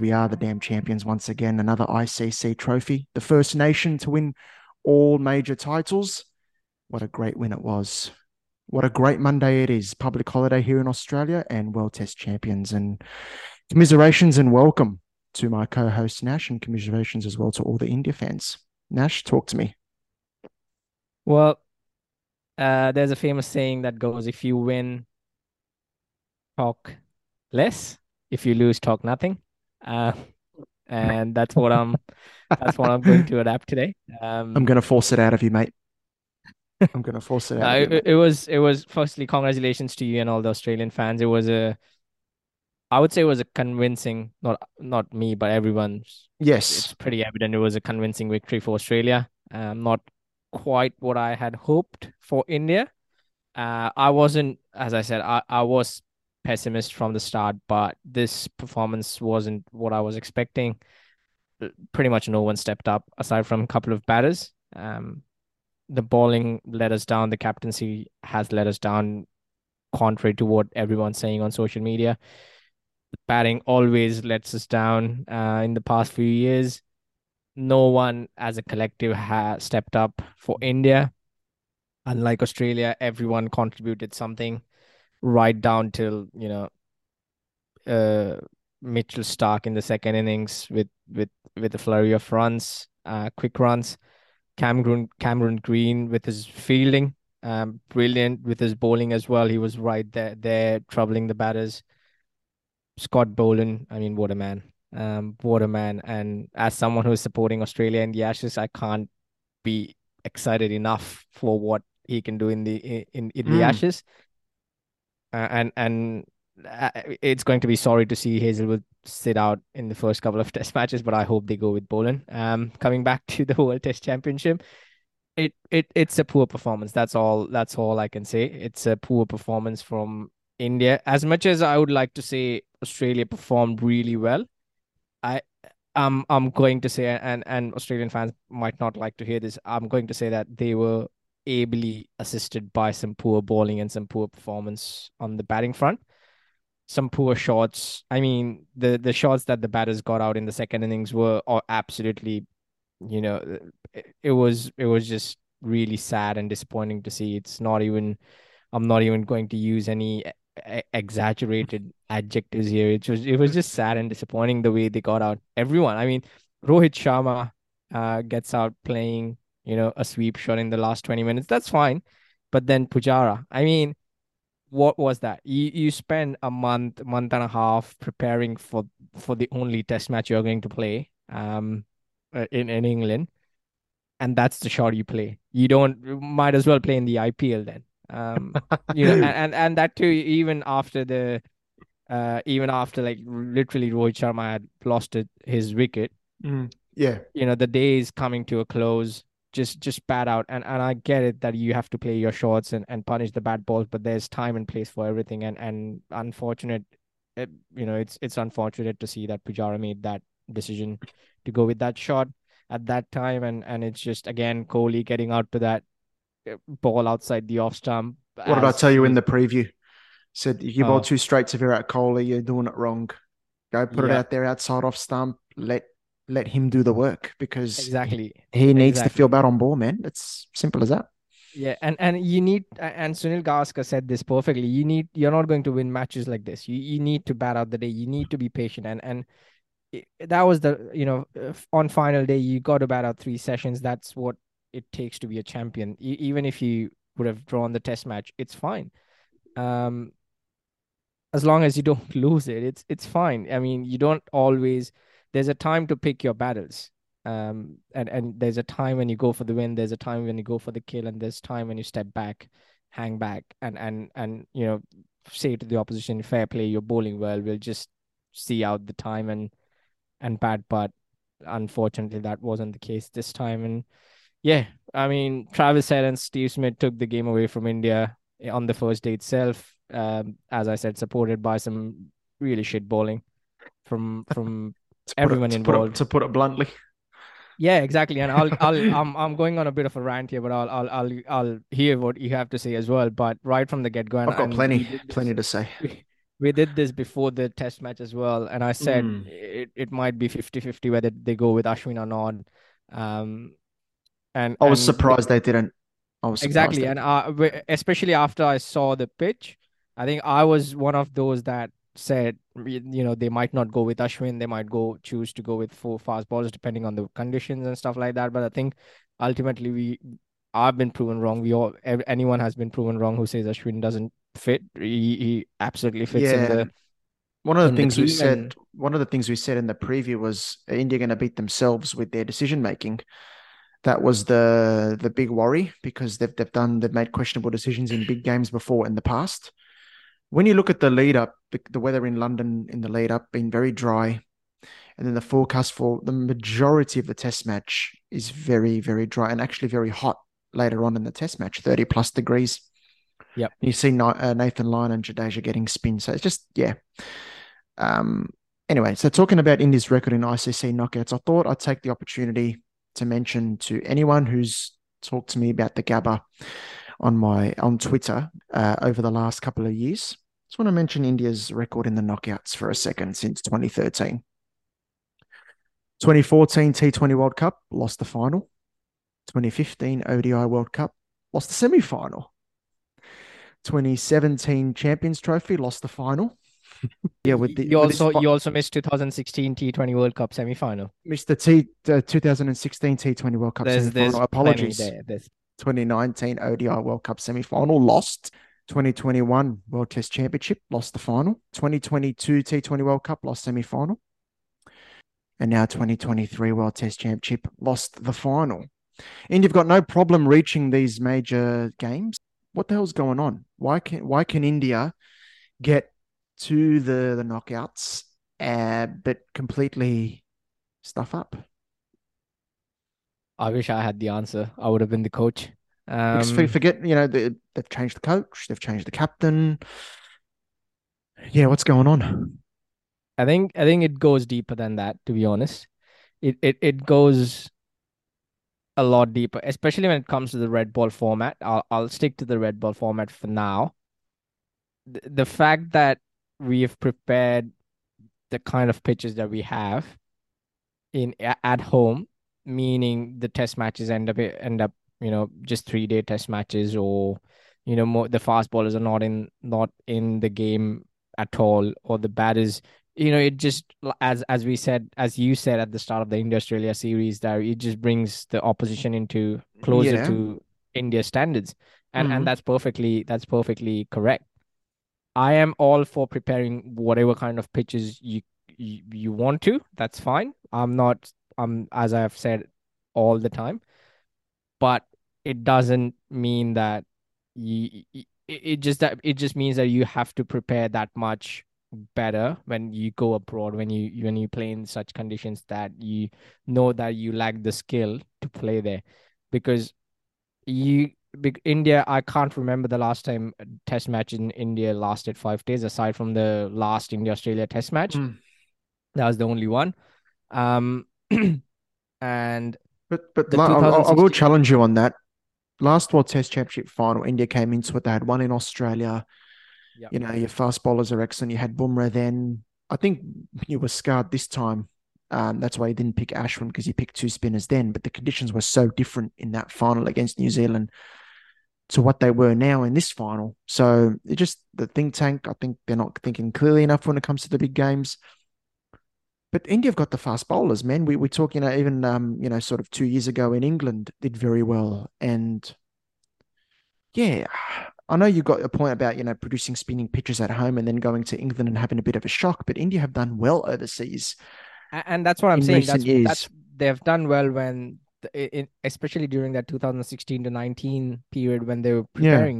we are the damn champions once again. Another ICC trophy, the first nation to win all major titles. What a great win it was. What a great Monday it is. Public holiday here in Australia and World Test champions. And commiserations and welcome to my co host Nash, and commiserations as well to all the India fans. Nash, talk to me. Well, uh, there's a famous saying that goes if you win, talk less. If you lose, talk nothing. Uh, and that's what I'm that's what I'm going to adapt today. Um, I'm going to force it out of you, mate. I'm going to force it out. Uh, it, it, was it was firstly congratulations to you and all the Australian fans. It was a I would say it was a convincing not not me but everyone. Yes, it's pretty evident it was a convincing victory for Australia. Um, not quite what I had hoped for India. Uh, I wasn't, as I said, I, I was pessimist from the start, but this performance wasn't what I was expecting. Pretty much no one stepped up aside from a couple of batters. Um, the bowling let us down. The captaincy has let us down, contrary to what everyone's saying on social media. The batting always lets us down uh, in the past few years no one as a collective has stepped up for India. Unlike Australia, everyone contributed something right down till, you know, uh, Mitchell Starc in the second innings with with with a flurry of runs, uh, quick runs. Cameron Cameron Green with his fielding, um, brilliant with his bowling as well. He was right there there troubling the batters. Scott Boland, I mean, what a man! um, Waterman. And as someone who's supporting Australia in the Ashes, I can't be excited enough for what he can do in the in in the mm. Ashes. Uh, and and uh, it's going to be sorry to see Hazlewood sit out in the first couple of Test matches, but I hope they go with Boland. Um, coming back to the World Test Championship, it it it's a poor performance. That's all. That's all I can say. It's a poor performance from India. As much as I would like to say Australia performed really well, I um I'm going to say and and Australian fans might not like to hear this. I'm going to say that they were ably assisted by some poor bowling and some poor performance on the batting front. Some poor shots. I mean, the the shots that the batters got out in the second innings were absolutely, you know, it, it was it was just really sad and disappointing to see. It's not even. I'm not even going to use any exaggerated adjectives here. It was it was just sad and disappointing the way they got out. Everyone, I mean, Rohit Sharma uh, gets out playing, you know, a sweep shot in the last 20 minutes. That's fine. But then Pujara, I mean, what was that? You you spend a month, month and a half preparing for for the only test match you're going to play um uh, in, in England. And that's the shot you play. You don't might as well play in the IPL then. Um, you know, and, and, and that too, even after the, uh, even after like literally Rohit Sharma had lost it, his wicket. Mm, yeah. You know, the day is coming to a close. Just just bat out, and and I get it that you have to play your shots and, and punish the bad balls, but there's time and place for everything. And and unfortunate, it, you know, it's it's unfortunate to see that Pujara made that decision to go with that shot at that time, and and it's just again Kohli getting out to that eh, ball outside the off stump. What did I tell you in the preview? Said you give oh. two straight to Virat Kohli, you're doing it wrong. Go put yeah. it out there outside off stump. Let let him do the work because exactly he needs exactly. to feel bad on ball, man. It's simple as that. Yeah, and and you need and Sunil Gavaskar said this perfectly. You need you're not going to win matches like this. You you need to bat out the day. You need to be patient and and that was the you know on final day you got to bat out three sessions. That's what it takes to be a champion. Even if you would have drawn the test match, it's fine. Um, as long as you don't lose it, it's it's fine. I mean, you don't always. There's a time to pick your battles. Um, and and there's a time when you go for the win. There's a time when you go for the kill, and there's time when you step back, hang back, and and and you know, say to the opposition, "Fair play, you're bowling well. We'll just see out the time and and bad." But unfortunately, that wasn't the case this time, and yeah, I mean, Travis Head and Steve Smith took the game away from India on the first day itself. Um, as I said, supported by some really shit bowling from from everyone it, to involved. Put it, to put it bluntly. Yeah, exactly. And I'll I'll I'm I'm going on a bit of a rant here, but I'll I'll I'll I'll hear what you have to say as well. But right from the get go, I've got plenty plenty to say. we did this before the test match as well, and I said Mm. it, it might be 50-50 whether they go with Ashwin or not. Um, and I was and surprised they didn't. I was exactly, and uh, w- especially after I saw the pitch, I think I was one of those that said you know they might not go with Ashwin, they might go choose to go with four fast bowlers depending on the conditions and stuff like that. But I think ultimately we I've been proven wrong. We all anyone has been proven wrong who says Ashwin doesn't fit. He, he absolutely fits in the One of the the things we team said, and- one of the things we said in the preview was India going to beat themselves with their decision making. That was the the big worry because they've they've done they've made questionable decisions in big games before in the past. When you look at the lead up, the, the weather in London in the lead up being very dry, and then the forecast for the majority of the test match is very very dry and actually very hot later on in the test match, thirty plus degrees. Yep. You see uh, Nathan Lyon and Jadeja getting spin, so it's just yeah. Um. Anyway, so talking about India's record in ICC knockouts, I thought I'd take the opportunity to mention to anyone who's talked to me about the Gabba on my on Twitter uh, over the last couple of years. Just want to mention India's record in the knockouts for a second since 2013. 2014 T20 World Cup, lost the final. 2015 ODI World Cup, lost the semi final. 2017 Champions Trophy, lost the final. yeah, with the you also fi- you also missed 2016 T20 World Cup semi final. Mr. T uh, 2016 T20 World Cup there's semi-final. Apologies. there. There's 2019 ODI World Cup semi-final, lost. 2021 World Test Championship, lost the final. 2022 T20 World Cup, lost semi-final. And now 2023 World Test Championship, lost the final. And you've got no problem reaching these major games. What the hell's going on? Why can why can India get to the the knockouts, uh, but completely stuff up? I wish I had the answer. I would have been the coach. Because Um, for- forget, you know, they, they've changed the coach, they've changed the captain. Yeah, what's going on? I think I think it goes deeper than that, to be honest. It it it goes a lot deeper, especially when it comes to the red ball format. I'll I'll stick to the red ball format for now. The, the fact that we've prepared the kind of pitches that we have in at home, meaning the test matches end up end up, you know, just three day test matches or you know, more the fast ballers are not in not in the game at all, or the batters you know, it just as as we said, as you said at the start of the India Australia series, that it just brings the opposition into closer Yeah. to India standards, and Mhm. and that's perfectly that's perfectly correct. I am all for preparing whatever kind of pitches you you, you want to. That's fine. I'm not. I'm as I've said all the time, but it doesn't mean that you. It, it just that it just means that you have to prepare that much better when you go abroad when you when you play in such conditions that you know that you lack the skill to play there because you India I can't remember the last time a test match in India lasted five days aside from the last India Australia test match Mm. that was the only one um and But but The la- I, I- I will challenge you on that. Last World Test Championship final, India came into it. They had one in Australia. Yeah. You know, your fast bowlers are excellent. You had Bumrah then. I think you were scarred this time. Um, that's why you didn't pick Ashwin because you picked two spinners then. But the conditions were so different in that final against New Zealand to what they were now in this final. So it just the think tank. I think they're not thinking clearly enough when it comes to the big games. But India have got the fast bowlers, man. We we talk, you know, even um, you know, sort of two years ago in England did very well. And yeah, I know you got a point about, you know, producing spinning pitches at home and then going to England and having a bit of a shock, but India have done well overseas. And that's what I'm saying. That's that's they've done well when, in, especially during that 2016 to 19 period when they were Yeah.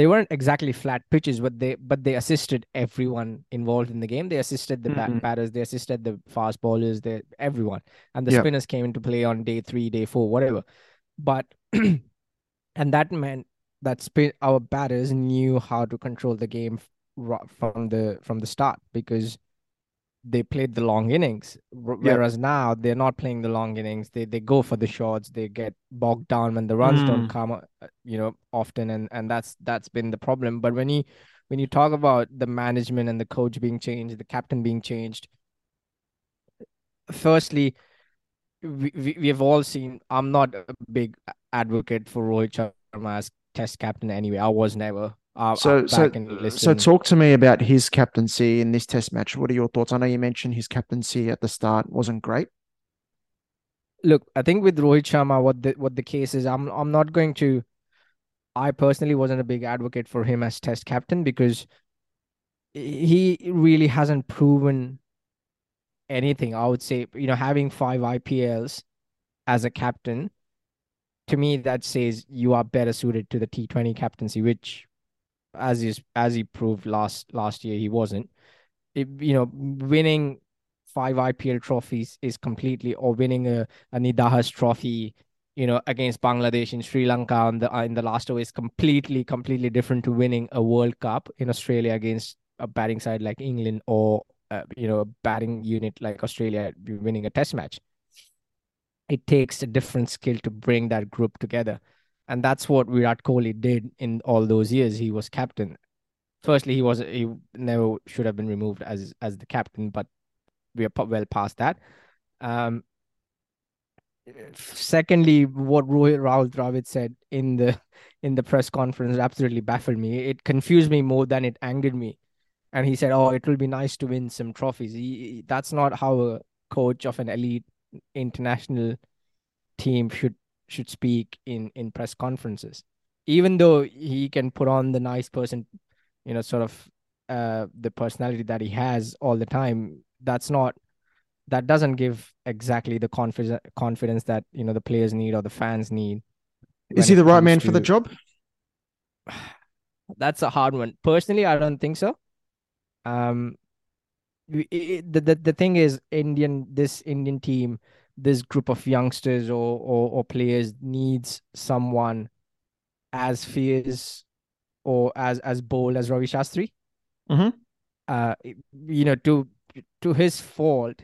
They weren't exactly flat pitches, but they but they assisted everyone involved in the game. They assisted the Mhm. batters, they assisted the fast bowlers, they everyone, and the spinners came into play on day three, day four, whatever. But and that meant that spin our batters knew how to control the game from the from the start because they played the long innings Wh- whereas now they're not playing the long innings they they go for the shots they get bogged down when the runs don't Mm. come uh, you know often and and that's that's been the problem but when you when you talk about the management and the coach being changed, the captain being changed, firstly, we, we, we have all seen. I'm not a big advocate for Rohit Sharma as Test captain anyway. I was never. Uh, so so so talk to me about his captaincy in this Test match. What are your thoughts? I know you mentioned his captaincy at the start wasn't great. Look, I think with Rohit Sharma, what the what the case is, I'm I'm not going to. I personally wasn't a big advocate for him as Test captain because he really hasn't proven anything. I would say, you know, having five IPLs as a captain, to me, that says you are better suited to the T20 captaincy, which, as is as he proved last last year, he wasn't. It, you know, winning five IPL trophies is completely, or winning a, a Nidahas trophy, you know, against Bangladesh in Sri Lanka in the in the last over is completely, completely different to winning a World Cup in Australia against a batting side like England or uh, you know, a batting unit like Australia winning a test match. It takes a different skill to bring that group together. And that's what Virat Kohli did in all those years. He was captain. Firstly, he was he never should have been removed as as the captain, but we are well past that. Um, secondly, what Rahul Dravid said in the in the press conference absolutely baffled me. It confused me more than it angered me and he said, "Oh, it will be nice to win some trophies." He, that's not how a coach of an elite international team should should speak in in press conferences. Even though he can put on the nice person, you know, sort of uh, the personality that he has all the time, that's not that doesn't give exactly the confidence confidence that you know the players need or the fans need. Is he the right man to... for the job? That's a hard one. Personally, I don't think so um it, the, the the thing is indian this indian team this group of youngsters or or, or players needs someone as fierce or as as bold as ravi shastri mm-hmm. uh you know to to his fault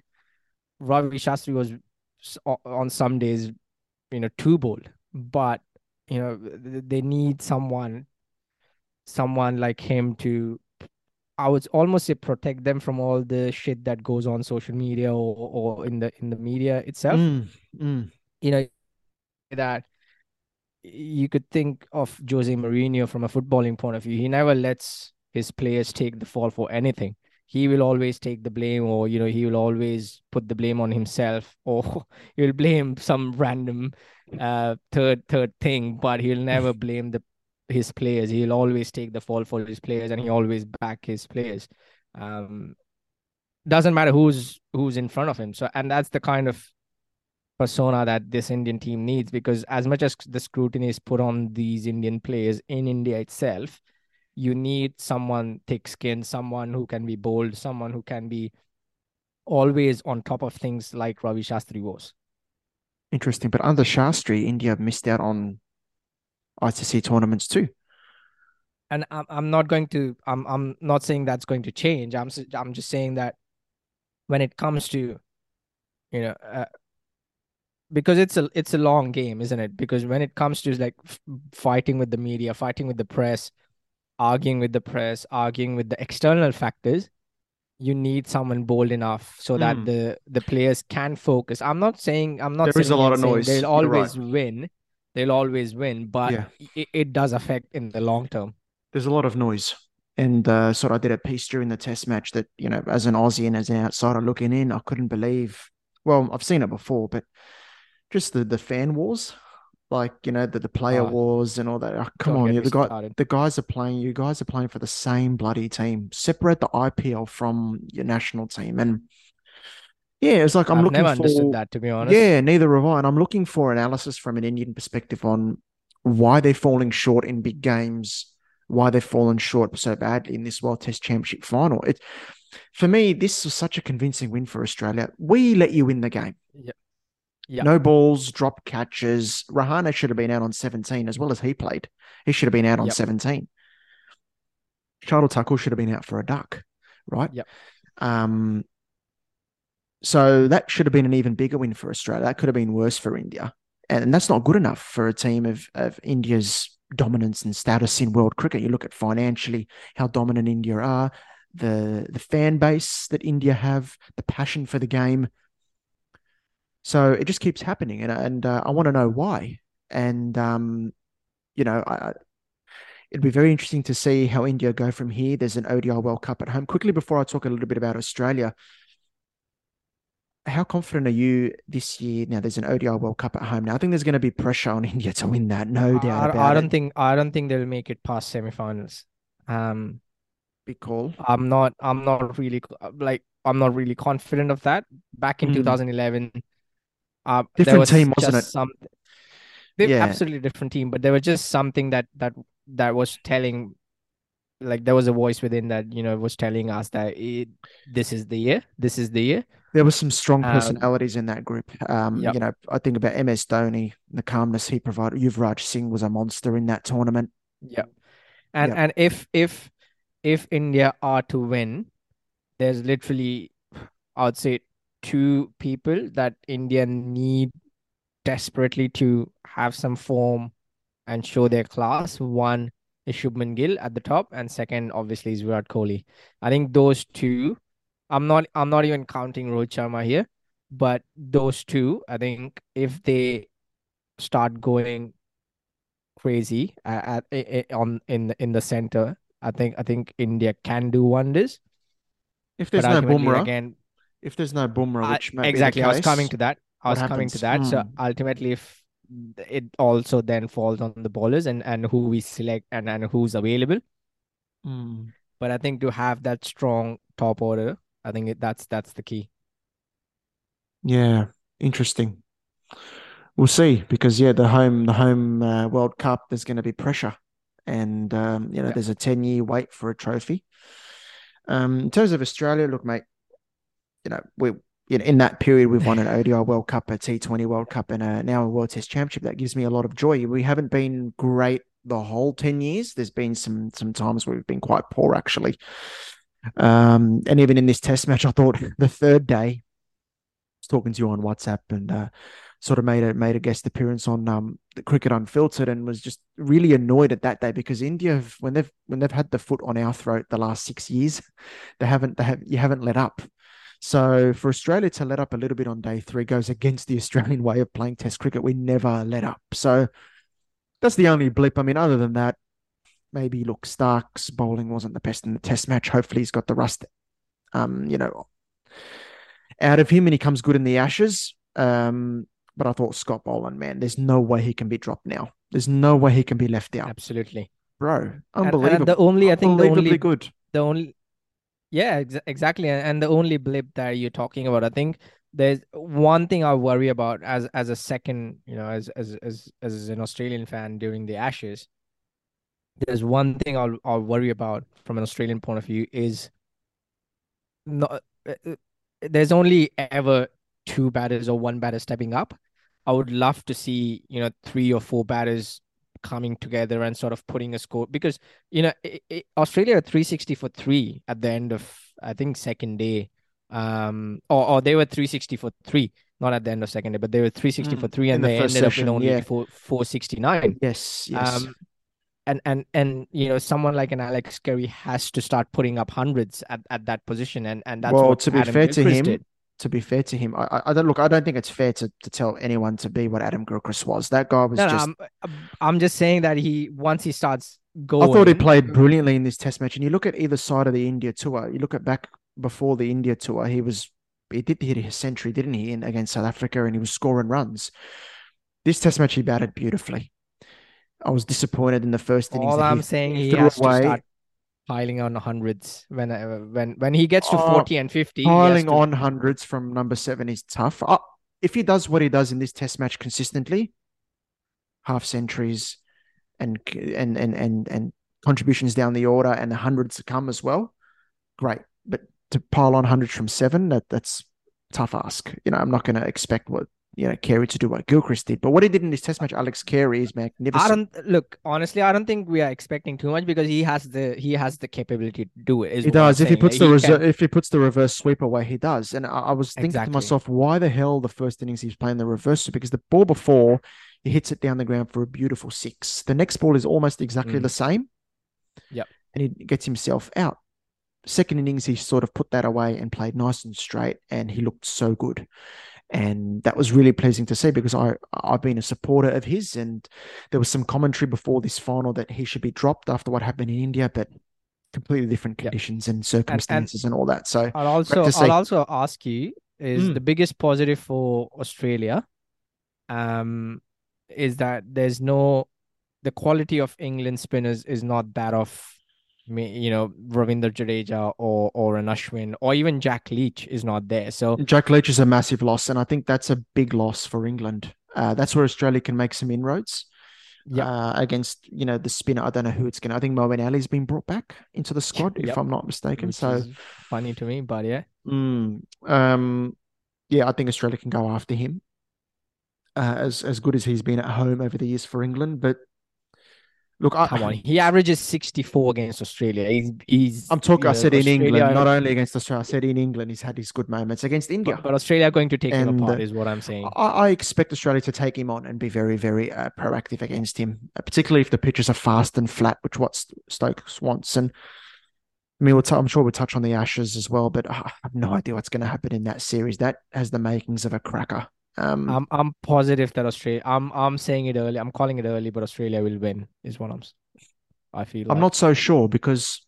ravi shastri was on some days you know too bold but you know they need someone someone like him to I would almost say protect them from all the shit that goes on social media or, or in the in the media itself. Mm, mm. You know that you could think of Jose Mourinho from a footballing point of view. He never lets his players take the fall for anything. He will always take the blame, or you know, he will always put the blame on himself, or he'll blame some random uh third third thing, but he'll never blame the his players. He'll always take the fall for his players, and he always back his players. Um, doesn't matter who's who's in front of him. So, and that's the kind of persona that this Indian team needs because as much as the scrutiny is put on these Indian players in India itself, you need someone thick skinned, someone who can be bold, someone who can be always on top of things like Ravi Shastri was. Interesting. But under Shastri, India missed out on ICC tournaments too. And I'm I'm not going to I'm I'm not saying that's going to change. I'm I'm just saying that when it comes to you know uh, because it's a it's a long game, isn't it? Because when it comes to like f- fighting with the media, fighting with the press, arguing with the press, arguing with the external factors, you need someone bold enough so that mm. the the players can focus. I'm not saying I'm not. There is a lot of noise. They'll always right. win, they'll always win, but yeah. it, it, does affect in the long term. There's a lot of noise. And uh, sort of I did a piece during the test match that, you know, as an Aussie and as an outsider looking in, I couldn't believe. Well, I've seen it before, but just the, the fan wars, like, you know, the, the player oh, wars and all that. Oh, come on, you the, guy, the guys are playing, you guys are playing for the same bloody team. Separate the IPL from your national team. And yeah, it's like I'm I've looking never for understood that to be honest. Yeah, neither have I. And I'm looking for analysis from an Indian perspective on why they're falling short in big games, why they've fallen short so badly in this World Test Championship final. It for me, this was such a convincing win for Australia. We let you win the game. Yeah. Yeah. No balls, drop catches. Rahane should have been out on 17 as well as he played. He should have been out on yep. 17. Shardul Thakur should have been out for a duck, right? Yep. Um, so that should have been an even bigger win for Australia. That could have been worse for India. And that's not good enough for a team of, of India's dominance and status in world cricket. You look at financially how dominant India are, the the fan base that India have, the passion for the game. So it just keeps happening, and and uh, I want to know why. And um, you know, I, it'd be very interesting to see how India go from here. There's an ODI World Cup at home. Quickly before I talk a little bit about Australia, how confident are you this year? Now there's an ODI World Cup at home. Now I think there's going to be pressure on India to win that, no doubt I, about I don't it. think I don't think they'll make it past semifinals. Um, Big call. I'm not I'm not really like I'm not really confident of that. Back in Mm. 2011, uh, there Different was team, wasn't it? some they Yeah. absolutely different team, but there was just something that that that was telling, like there was a voice within that you know was telling us that it, this is the year, this is the year. There were some strong Um, personalities in that group. Um, Yep. you know, I think about MS Dhoni, the calmness he provided. Yuvraj Singh was a monster in that tournament. Yeah. And Yep. and if if if India are to win, there's literally I would say two people that India need desperately to have some form and show their class. One is Shubman Gill at the top, and second obviously is Virat Kohli. I think those two, I'm not I'm not even counting Rohit Sharma here, but those two, I think if they start going crazy at, at, at on in in the center. I think I think India can do wonders. If there's but no ultimately, Bumrah, again, if there's no Bumrah, which the exactly, I was coming to that. I was coming to that. So Mm. ultimately, if it also then falls on the bowlers and and who we select and and who's available. Mm. But I think to have that strong top order, I think it, that's that's the key. Yeah, interesting. We'll see because yeah, the home the home uh, World Cup there's going to be pressure, and um, you know Yeah. there's a ten year wait for a trophy. Um, in terms of Australia, look, mate, you know we you know, in that period we've won an ODI World Cup, a T20 World Cup, and a, now a World Test Championship. That gives me a lot of joy. We haven't been great the whole ten years. There's been some some times where we've been quite poor actually. Um, and even in this Test match, I thought the third day, I was talking to you on WhatsApp and. Uh, sort of made a made a guest appearance on um, the Cricket Unfiltered and was just really annoyed at that day because India when they've when they've had the foot on our throat the last six years, they haven't they have you haven't let up. So for Australia to let up a little bit on day three goes against the Australian way of playing Test cricket. We never let up. So that's the only blip. I mean, other than that, maybe look Starc's bowling wasn't the best in the Test match. Hopefully he's got the rust, um, you know, out of him and he comes good in the Ashes. Um, but I thought Scott Boland, man, there's no way he can be dropped now. There's no way he can be left out, Absolutely. bro. Unbelievable. and the only I think the only good. the only yeah ex- exactly and, and the only blip that you're talking about i think there's one thing i worry about as as a second you know as as as, as an australian fan during the ashes there's one thing i'll i'll worry about from an australian point of view is not uh, uh, there's only ever two batters or one batter stepping up i would love to see you know three or four batters coming together and sort of putting a score because you know i i Australia are 360 for three at the end of I think second day, um, or or they were 360 for three, not at the end of second day, but they were 360 for Mm, three, and the they ended up with only yeah. four 469. Yes, yes. Um, and and and you know someone like an Alex Carey has to start putting up hundreds at, at that position, and and that's well, what to be Adam fair to him, did. to be fair to him, I, I- don't look. I don't think it's fair to, to tell anyone to be what Adam Gilchrist was. That guy was No, no, just. I'm I'm just saying that he once he starts going. I thought he played brilliantly in this Test match. And you look at either side of the India tour. You look at back before the India tour. He was he did hit a century, didn't he, in, against South Africa, and he was scoring runs. This Test match, he batted beautifully. I was disappointed in the first innings. All I'm he saying, he has away. to start piling on hundreds when uh, when when he gets to Oh, 40 and 50. he piling to- on hundreds from number seven is tough. Uh, if he does what he does in this Test match consistently, half centuries and and and and and contributions down the order and the hundreds to come as well, great. But to pile on hundreds from seven, that that's tough ask. You know, I'm not going to expect what you know Carey to do what Gilchrist did. But what he did in this Test match, Alex Carey, is magnificent. I don't look honestly. I don't think we are expecting too much because he has the he has the capability to do it. He does. If he puts the reser- if he puts the reverse sweep away, he does. And I, I was thinking exactly. to myself, why the hell the first innings he's playing the reverse? Sweep? Because the ball before he hits it down the ground for a beautiful six. The next ball is almost exactly mm. the same. Yep. And he gets himself out. Second innings, he sort of put that away and played nice and straight, and he looked so good and that was really pleasing to see because I I've been a supporter of his, and there was some commentary before this final that he should be dropped after what happened in India, but completely different conditions yep. and circumstances and, and, and, all that. So I'll also I'll also ask you is mm. the biggest positive for Australia, um, is that there's no the quality of England spinners is not that of you know, Ravindra Jadeja or or an Ashwin or even Jack Leach is not there. So Jack Leach is a massive loss, and I think that's a big loss for England. Uh, that's where Australia can make some inroads. Yeah, uh, against you know the spinner. I don't know who it's going. to I think Moeen Ali's been brought back into the squad, yep. if I'm not mistaken. Which so funny to me, but yeah, mm, um, yeah, I think Australia can go after him. Uh, as as good as he's been at home over the years for England, but Look, I, come on, he averages 64 against Australia. He's, he's I'm talking. I said in England, not only against Australia. I said in England, he's had his good moments against India. But, but Australia are going to take and, him apart, is what I'm saying. I, I, expect Australia to take him on and be very, very uh, proactive against him, uh, particularly if the pitches are fast and flat, which what Stokes wants. And I mean, we'll t- I'm sure we'll touch on the Ashes as well, but I have no idea what's going to happen in that series. That has the makings of a cracker. Um, I'm I'm positive that Australia. I'm I'm saying it early. I'm calling it early, but Australia will win. Is what I'm. I feel. I'm like. not so sure because,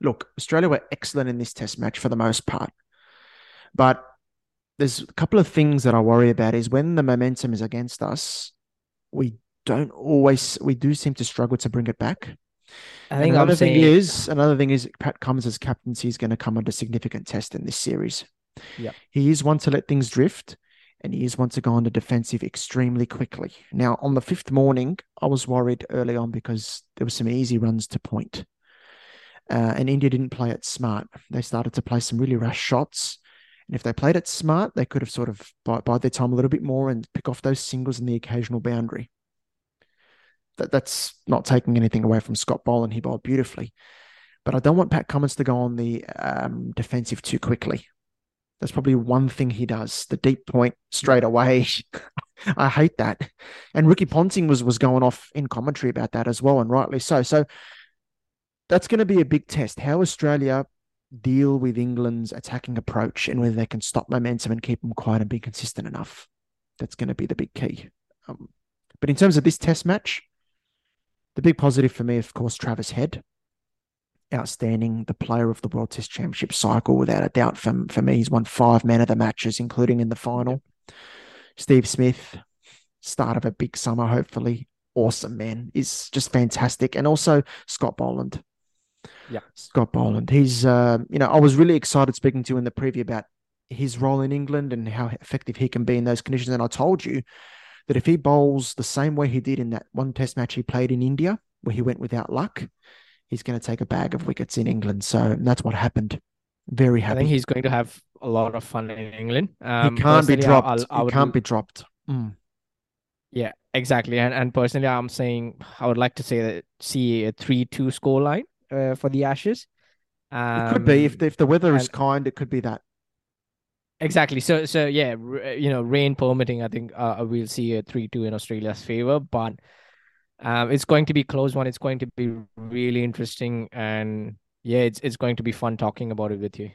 look, Australia were excellent in this Test match for the most part, but there's a couple of things that I worry about. Is when the momentum is against us, we don't always. We do seem to struggle to bring it back. I think another I'm thing saying... is another thing is Pat Cummins' as captaincy is going to come under significant test in this series. Yeah, he is one to let things drift and he is once again on the defensive extremely quickly. Now, on the fifth morning, I was worried early on because there were some easy runs to point. Uh, and India didn't play it smart. They started to play some really rash shots. And if they played it smart, they could have sort of bought their time a little bit more and pick off those singles in the occasional boundary. That, that's not taking anything away from Scott Boland. He bowled beautifully. But I don't want Pat Cummins to go on the um, defensive too quickly. That's probably one thing he does. The deep point straight away. I hate that. And Ricky Ponting was was going off in commentary about that as well, and rightly so. So that's going to be a big test. How Australia deal with England's attacking approach and whether they can stop momentum and keep them quiet and be consistent enough. That's going to be the big key. Um, but in terms of this test match, the big positive for me, of course, Travis Head outstanding, the player of the World Test Championship cycle, without a doubt. For, for me, he's won five man of the matches, including in the final. Steve Smith, start of a big summer, hopefully. Awesome, man. Is just fantastic. And also Scott Boland. Yeah. Scott Boland. He's, uh, you know, I was really excited speaking to you in the preview about his role in England and how effective he can be in those conditions. And I told you that if he bowls the same way he did in that one test match he played in India, where he went without luck, he's going to take a bag of wickets in England. So that's what happened. Very happy. I think he's going to have a lot of fun in England. Um, he can't be dropped. I'll, I'll, he can't be dropped. Mm. Yeah, exactly. And and personally, I'm saying I would like to say that see a three-two scoreline uh, for the Ashes. Um, it could be if the, if the weather and, is kind. It could be that. Exactly. So so yeah, you know, rain permitting, I think uh, we'll see a three-two in Australia's favor, but um, it's going to be close one. It's going to be really interesting, and yeah, it's it's going to be fun talking about it with you.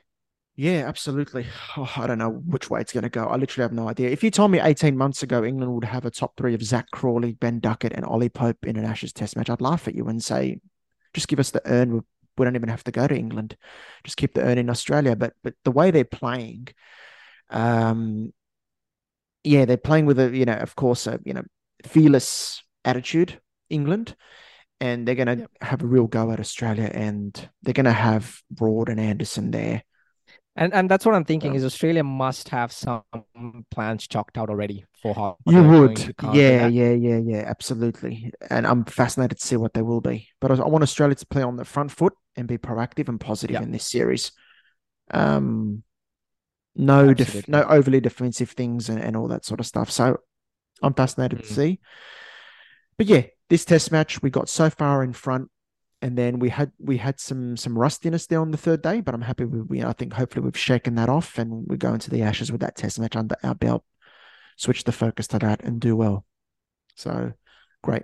Yeah, absolutely. Oh, I don't know which way it's going to go. I literally have no idea. If you told me 18 months ago England would have a top three of Zak Crawley, Ben Duckett, and Ollie Pope in an Ashes Test match, I'd laugh at you and say, just give us the urn. We don't even have to go to England. Just keep the urn in Australia. But but the way they're playing, um, yeah, they're playing with a you know, of course, a you know, fearless attitude England, and they're going to yep. have a real go at Australia, and they're going to have Broad and Anderson there. And and that's what I'm thinking is Australia must have some plans chalked out already for how you would. Yeah, yeah, yeah, yeah, absolutely. And I'm fascinated to see what they will be. But I, want Australia to play on the front foot and be proactive and positive yep. in this series. Um, no def- no overly defensive things and, and all that sort of stuff. So I'm fascinated mm. to see. But yeah, this test match we got so far in front and then we had we had some some rustiness there on the third day, but I'm happy we I think hopefully we've shaken that off and we go into the Ashes with that test match under our belt, switch the focus to that and do well. So great.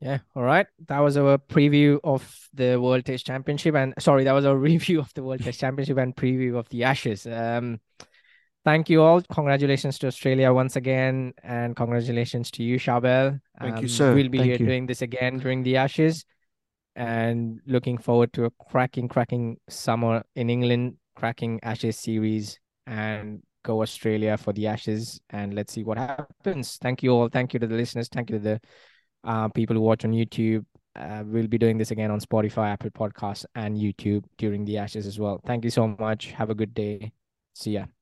Yeah, all right. That was our preview of the World Test Championship, and sorry, that was a review of the World Test Championship and preview of the Ashes. Um, thank you all. Congratulations to Australia once again, and congratulations to you, Charbel. Thank um, you, sir. We'll be thank doing this again during the Ashes, and looking forward to a cracking, cracking summer in England, cracking Ashes series, and go Australia for the Ashes, and let's see what happens. Thank you all. Thank you to the listeners. Thank you to the uh, people who watch on YouTube. Uh, we'll be doing this again on Spotify, Apple Podcasts, and YouTube during the Ashes as well. Thank you so much. Have a good day. See ya.